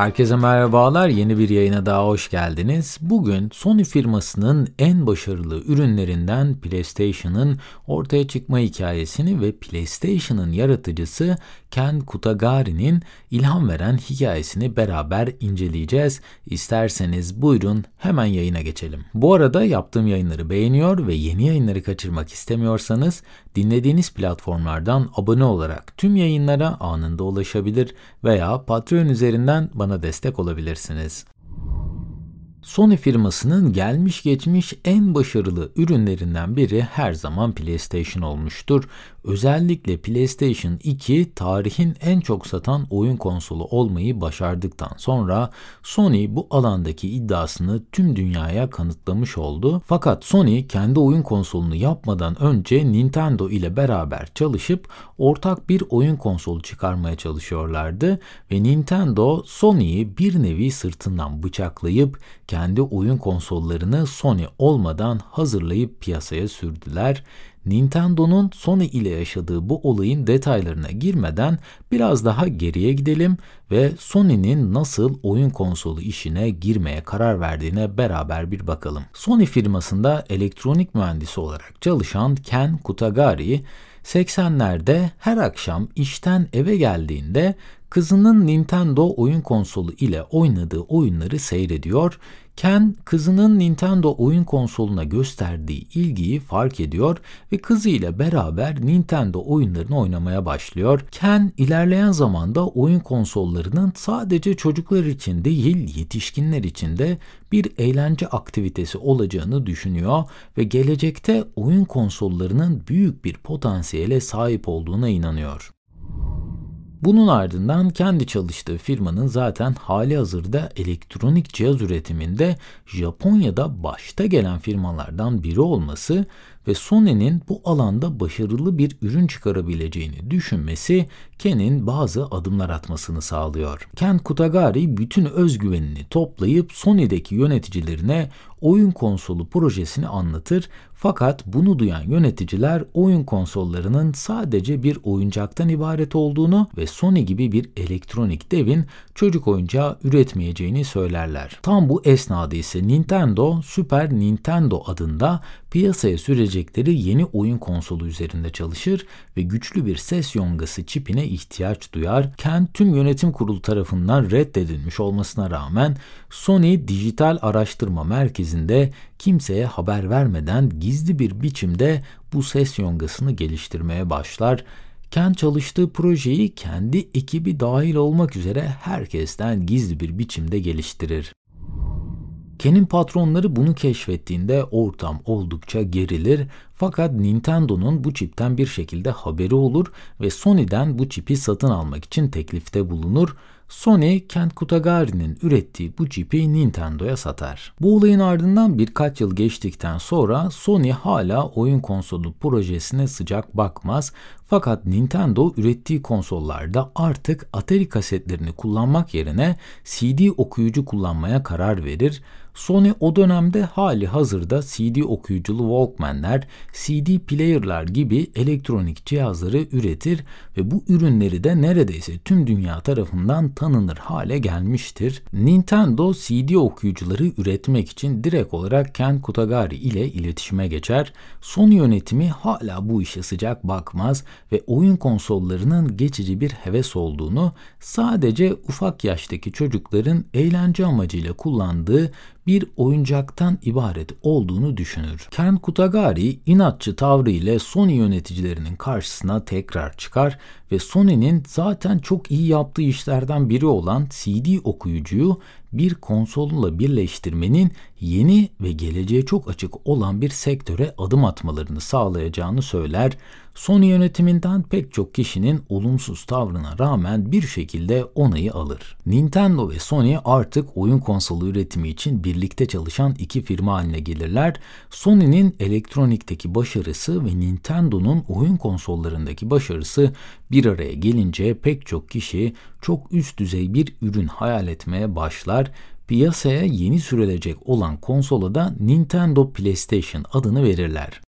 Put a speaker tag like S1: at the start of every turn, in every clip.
S1: Herkese merhabalar. Yeni bir yayına daha hoş geldiniz. Bugün Sony firmasının en başarılı ürünlerinden PlayStation'ın ortaya çıkma hikayesini ve PlayStation'ın yaratıcısı Ken Kutagari'nin ilham veren hikayesini beraber inceleyeceğiz. İsterseniz buyurun hemen yayına geçelim. Bu arada yaptığım yayınları beğeniyor ve yeni yayınları kaçırmak istemiyorsanız dinlediğiniz platformlardan abone olarak tüm yayınlara anında ulaşabilir veya Patreon üzerinden bana destek olabilirsiniz. Sony firmasının gelmiş geçmiş en başarılı ürünlerinden biri her zaman PlayStation olmuştur. Özellikle PlayStation 2 tarihin en çok satan oyun konsolu olmayı başardıktan sonra Sony bu alandaki iddiasını tüm dünyaya kanıtlamış oldu. Fakat Sony kendi oyun konsolunu yapmadan önce Nintendo ile beraber çalışıp ortak bir oyun konsolu çıkarmaya çalışıyorlardı ve Nintendo Sony'yi bir nevi sırtından bıçaklayıp kendi oyun konsollarını Sony olmadan hazırlayıp piyasaya sürdüler. Nintendo'nun Sony ile yaşadığı bu olayın detaylarına girmeden biraz daha geriye gidelim ve Sony'nin nasıl oyun konsolu işine girmeye karar verdiğine beraber bir bakalım. Sony firmasında elektronik mühendisi olarak çalışan Ken Kutagari 80'lerde her akşam işten eve geldiğinde kızının Nintendo oyun konsolu ile oynadığı oyunları seyrediyor. Ken kızının Nintendo oyun konsoluna gösterdiği ilgiyi fark ediyor ve kızıyla beraber Nintendo oyunlarını oynamaya başlıyor. Ken ilerleyen zamanda oyun konsollarının sadece çocuklar için değil yetişkinler için de bir eğlence aktivitesi olacağını düşünüyor ve gelecekte oyun konsollarının büyük bir potansiyele sahip olduğuna inanıyor. Bunun ardından kendi çalıştığı firmanın zaten hali hazırda elektronik cihaz üretiminde Japonya'da başta gelen firmalardan biri olması ve Sony'nin bu alanda başarılı bir ürün çıkarabileceğini düşünmesi Ken'in bazı adımlar atmasını sağlıyor. Ken Kutagari bütün özgüvenini toplayıp Sony'deki yöneticilerine oyun konsolu projesini anlatır fakat bunu duyan yöneticiler oyun konsollarının sadece bir oyuncaktan ibaret olduğunu ve Sony gibi bir elektronik devin çocuk oyuncağı üretmeyeceğini söylerler. Tam bu esnada ise Nintendo Super Nintendo adında piyasaya sürecekleri yeni oyun konsolu üzerinde çalışır ve güçlü bir ses yongası çipine ihtiyaç duyar. Ken tüm yönetim kurulu tarafından reddedilmiş olmasına rağmen Sony Dijital Araştırma Merkezi'nde kimseye haber vermeden gizli bir biçimde bu ses yongasını geliştirmeye başlar. Ken çalıştığı projeyi kendi ekibi dahil olmak üzere herkesten gizli bir biçimde geliştirir. Ken'in patronları bunu keşfettiğinde ortam oldukça gerilir fakat Nintendo'nun bu çipten bir şekilde haberi olur ve Sony'den bu çipi satın almak için teklifte bulunur. Sony, Kent Kutagari'nin ürettiği bu çipi Nintendo'ya satar. Bu olayın ardından birkaç yıl geçtikten sonra Sony hala oyun konsolu projesine sıcak bakmaz fakat Nintendo ürettiği konsollarda artık Atari kasetlerini kullanmak yerine CD okuyucu kullanmaya karar verir. Sony o dönemde hali hazırda CD okuyuculu Walkman'ler, CD player'lar gibi elektronik cihazları üretir ve bu ürünleri de neredeyse tüm dünya tarafından tanınır hale gelmiştir. Nintendo CD okuyucuları üretmek için direkt olarak Ken Kutagari ile iletişime geçer. Sony yönetimi hala bu işe sıcak bakmaz ve oyun konsollarının geçici bir heves olduğunu, sadece ufak yaştaki çocukların eğlence amacıyla kullandığı bir oyuncaktan ibaret olduğunu düşünür. Ken Kutagari inatçı tavrı ile Sony yöneticilerinin karşısına tekrar çıkar ve Sony'nin zaten çok iyi yaptığı işlerden biri olan CD okuyucuyu bir konsolla birleştirmenin yeni ve geleceğe çok açık olan bir sektöre adım atmalarını sağlayacağını söyler. Sony yönetiminden pek çok kişinin olumsuz tavrına rağmen bir şekilde onayı alır. Nintendo ve Sony artık oyun konsolu üretimi için birlikte çalışan iki firma haline gelirler. Sony'nin elektronikteki başarısı ve Nintendo'nun oyun konsollarındaki başarısı bir araya gelince pek çok kişi çok üst düzey bir ürün hayal etmeye başlar piyasaya yeni sürülecek olan konsola da Nintendo PlayStation adını verirler.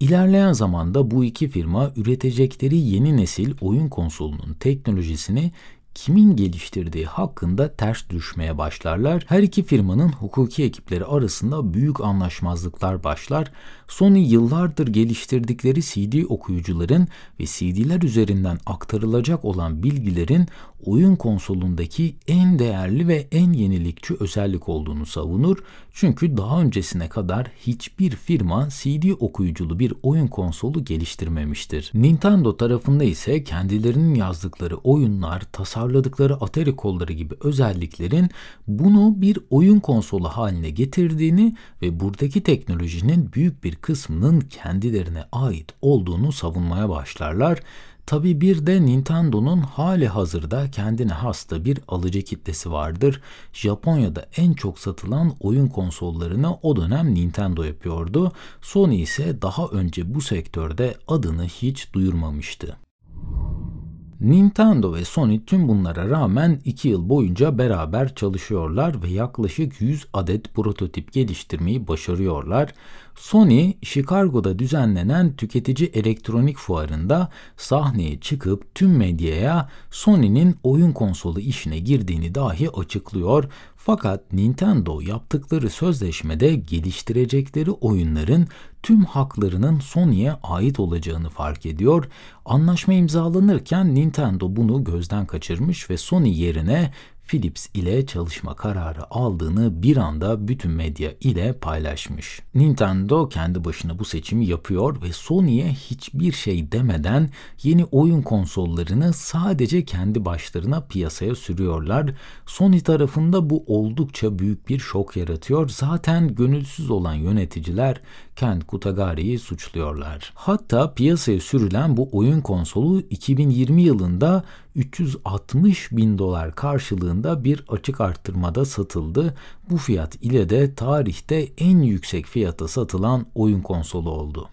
S1: İlerleyen zamanda bu iki firma üretecekleri yeni nesil oyun konsolunun teknolojisini kimin geliştirdiği hakkında ters düşmeye başlarlar. Her iki firmanın hukuki ekipleri arasında büyük anlaşmazlıklar başlar. Sony yıllardır geliştirdikleri CD okuyucuların ve CD'ler üzerinden aktarılacak olan bilgilerin oyun konsolundaki en değerli ve en yenilikçi özellik olduğunu savunur. Çünkü daha öncesine kadar hiçbir firma CD okuyuculu bir oyun konsolu geliştirmemiştir. Nintendo tarafında ise kendilerinin yazdıkları oyunlar, tasarladıkları Atari kolları gibi özelliklerin bunu bir oyun konsolu haline getirdiğini ve buradaki teknolojinin büyük bir kısmının kendilerine ait olduğunu savunmaya başlarlar. Tabi bir de Nintendo'nun hali hazırda kendine hasta bir alıcı kitlesi vardır. Japonya'da en çok satılan oyun konsollarını o dönem Nintendo yapıyordu. Sony ise daha önce bu sektörde adını hiç duyurmamıştı. Nintendo ve Sony tüm bunlara rağmen 2 yıl boyunca beraber çalışıyorlar ve yaklaşık 100 adet prototip geliştirmeyi başarıyorlar. Sony, Chicago'da düzenlenen tüketici elektronik fuarında sahneye çıkıp tüm medyaya Sony'nin oyun konsolu işine girdiğini dahi açıklıyor. Fakat Nintendo yaptıkları sözleşmede geliştirecekleri oyunların tüm haklarının Sony'ye ait olacağını fark ediyor. Anlaşma imzalanırken Nintendo bunu gözden kaçırmış ve Sony yerine Philips ile çalışma kararı aldığını bir anda bütün medya ile paylaşmış. Nintendo kendi başına bu seçimi yapıyor ve Sony'ye hiçbir şey demeden yeni oyun konsollarını sadece kendi başlarına piyasaya sürüyorlar. Sony tarafında bu oldukça büyük bir şok yaratıyor. Zaten gönülsüz olan yöneticiler Ken Kutagari'yi suçluyorlar. Hatta piyasaya sürülen bu oyun konsolu 2020 yılında 360 bin dolar karşılığında bir açık arttırmada satıldı. Bu fiyat ile de tarihte en yüksek fiyata satılan oyun konsolu oldu.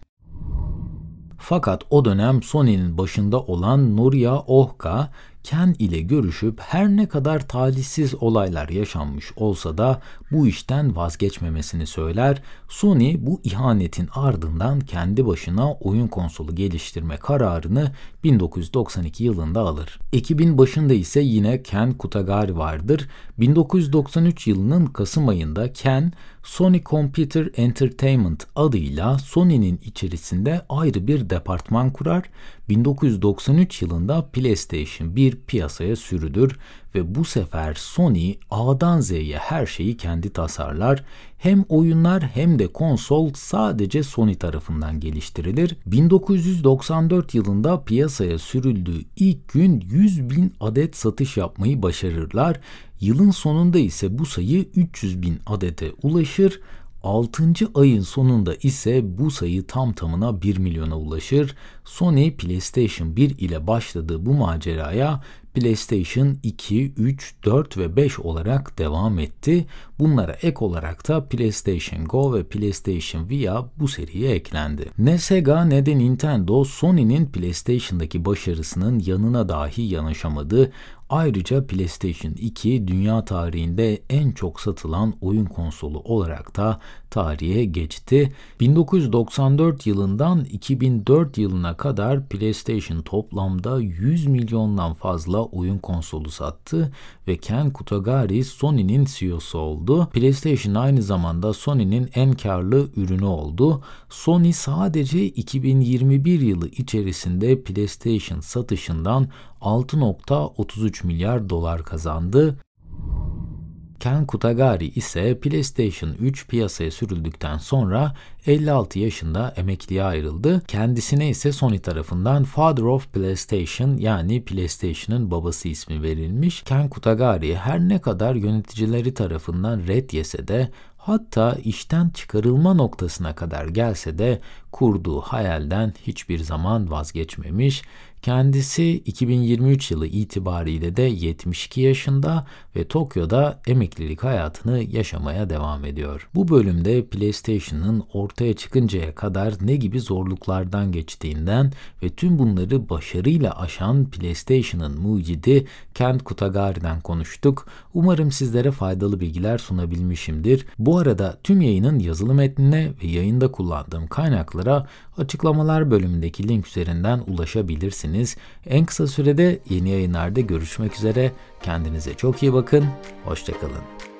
S1: Fakat o dönem Sony'nin başında olan Noria Ohka Ken ile görüşüp her ne kadar talihsiz olaylar yaşanmış olsa da bu işten vazgeçmemesini söyler. Sony bu ihanetin ardından kendi başına oyun konsolu geliştirme kararını 1992 yılında alır. Ekibin başında ise yine Ken Kutagari vardır. 1993 yılının Kasım ayında Ken Sony Computer Entertainment adıyla Sony'nin içerisinde ayrı bir departman kurar. 1993 yılında PlayStation 1 piyasaya sürülür ve bu sefer Sony A'dan Z'ye her şeyi kendi tasarlar. Hem oyunlar hem de konsol sadece Sony tarafından geliştirilir. 1994 yılında piyasaya sürüldüğü ilk gün 100 bin adet satış yapmayı başarırlar. Yılın sonunda ise bu sayı 300 bin adete ulaşır. 6. ayın sonunda ise bu sayı tam tamına 1 milyona ulaşır. Sony PlayStation 1 ile başladığı bu maceraya PlayStation 2, 3, 4 ve 5 olarak devam etti. Bunlara ek olarak da PlayStation Go ve PlayStation VR bu seriye eklendi. Ne Sega ne de Nintendo Sony'nin PlayStation'daki başarısının yanına dahi yanaşamadı. Ayrıca PlayStation 2 dünya tarihinde en çok satılan oyun konsolu olarak da tarihe geçti. 1994 yılından 2004 yılına kadar PlayStation toplamda 100 milyondan fazla oyun konsolu sattı ve Ken Kutagari Sony'nin CEO'su oldu. PlayStation aynı zamanda Sony'nin en karlı ürünü oldu. Sony sadece 2021 yılı içerisinde PlayStation satışından 6.33 milyar dolar kazandı. Ken Kutagari ise PlayStation 3 piyasaya sürüldükten sonra 56 yaşında emekliye ayrıldı. Kendisine ise Sony tarafından Father of PlayStation yani PlayStation'ın babası ismi verilmiş. Ken Kutagari her ne kadar yöneticileri tarafından red yese de hatta işten çıkarılma noktasına kadar gelse de kurduğu hayalden hiçbir zaman vazgeçmemiş. Kendisi 2023 yılı itibariyle de 72 yaşında ve Tokyo'da emeklilik hayatını yaşamaya devam ediyor. Bu bölümde PlayStation'ın ortaya çıkıncaya kadar ne gibi zorluklardan geçtiğinden ve tüm bunları başarıyla aşan PlayStation'ın mucidi Kent Kutagari'den konuştuk. Umarım sizlere faydalı bilgiler sunabilmişimdir. Bu arada tüm yayının yazılı metnine ve yayında kullandığım kaynaklara açıklamalar bölümündeki link üzerinden ulaşabilirsiniz bulabilirsiniz. En kısa sürede yeni yayınlarda görüşmek üzere. Kendinize çok iyi bakın. Hoşçakalın.